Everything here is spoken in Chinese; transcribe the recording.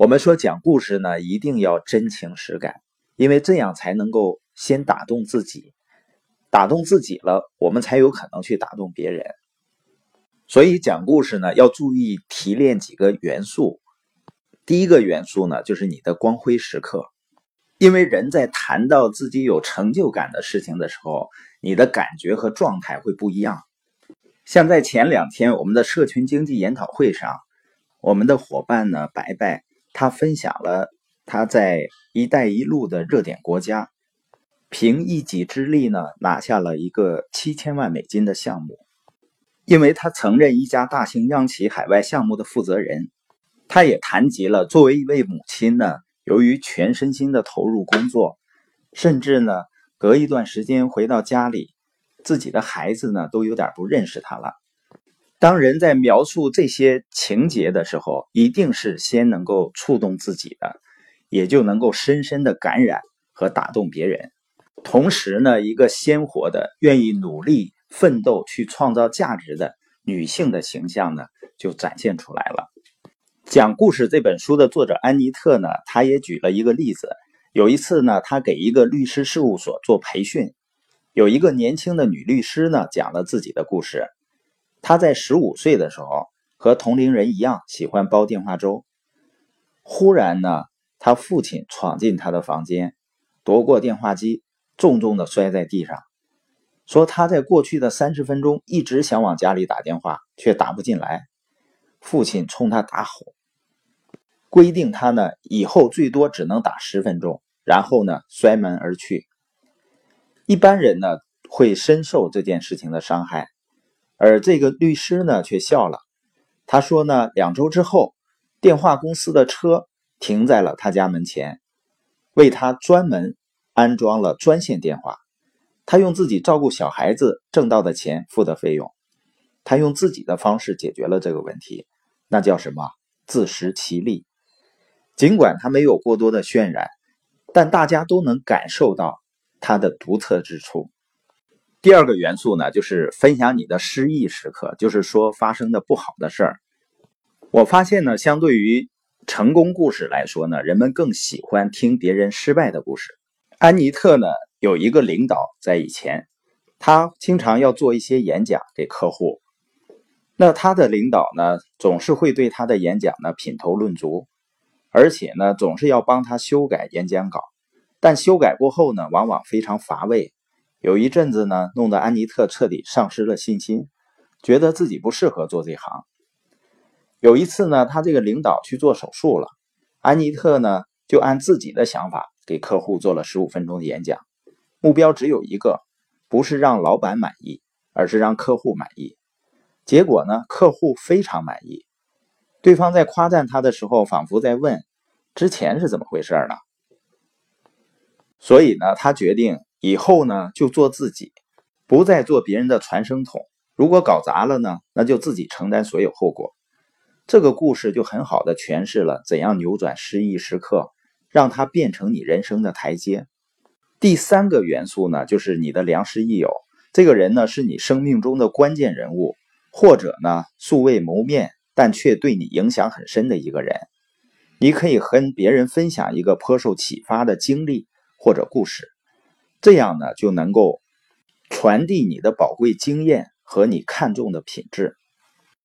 我们说讲故事呢，一定要真情实感，因为这样才能够先打动自己，打动自己了，我们才有可能去打动别人。所以讲故事呢，要注意提炼几个元素。第一个元素呢，就是你的光辉时刻，因为人在谈到自己有成就感的事情的时候，你的感觉和状态会不一样。像在前两天我们的社群经济研讨会上，我们的伙伴呢，白白。他分享了他在“一带一路”的热点国家，凭一己之力呢拿下了一个七千万美金的项目。因为他曾任一家大型央企海外项目的负责人，他也谈及了作为一位母亲呢，由于全身心的投入工作，甚至呢隔一段时间回到家里，自己的孩子呢都有点不认识他了。当人在描述这些情节的时候，一定是先能够触动自己的，也就能够深深的感染和打动别人。同时呢，一个鲜活的、愿意努力奋斗去创造价值的女性的形象呢，就展现出来了。讲故事这本书的作者安妮特呢，她也举了一个例子。有一次呢，她给一个律师事务所做培训，有一个年轻的女律师呢，讲了自己的故事。他在十五岁的时候，和同龄人一样喜欢煲电话粥。忽然呢，他父亲闯进他的房间，夺过电话机，重重的摔在地上，说他在过去的三十分钟一直想往家里打电话，却打不进来。父亲冲他大吼，规定他呢以后最多只能打十分钟，然后呢摔门而去。一般人呢会深受这件事情的伤害。而这个律师呢，却笑了。他说呢，两周之后，电话公司的车停在了他家门前，为他专门安装了专线电话。他用自己照顾小孩子挣到的钱付的费用，他用自己的方式解决了这个问题。那叫什么？自食其力。尽管他没有过多的渲染，但大家都能感受到他的独特之处。第二个元素呢，就是分享你的失意时刻，就是说发生的不好的事儿。我发现呢，相对于成功故事来说呢，人们更喜欢听别人失败的故事。安妮特呢，有一个领导在以前，他经常要做一些演讲给客户，那他的领导呢，总是会对他的演讲呢品头论足，而且呢，总是要帮他修改演讲稿，但修改过后呢，往往非常乏味。有一阵子呢，弄得安妮特彻底丧失了信心，觉得自己不适合做这行。有一次呢，他这个领导去做手术了，安妮特呢就按自己的想法给客户做了十五分钟的演讲，目标只有一个，不是让老板满意，而是让客户满意。结果呢，客户非常满意，对方在夸赞他的时候，仿佛在问：之前是怎么回事呢？所以呢，他决定。以后呢，就做自己，不再做别人的传声筒。如果搞砸了呢，那就自己承担所有后果。这个故事就很好的诠释了怎样扭转失意时刻，让它变成你人生的台阶。第三个元素呢，就是你的良师益友。这个人呢，是你生命中的关键人物，或者呢，素未谋面但却对你影响很深的一个人。你可以和别人分享一个颇受启发的经历或者故事。这样呢，就能够传递你的宝贵经验和你看重的品质。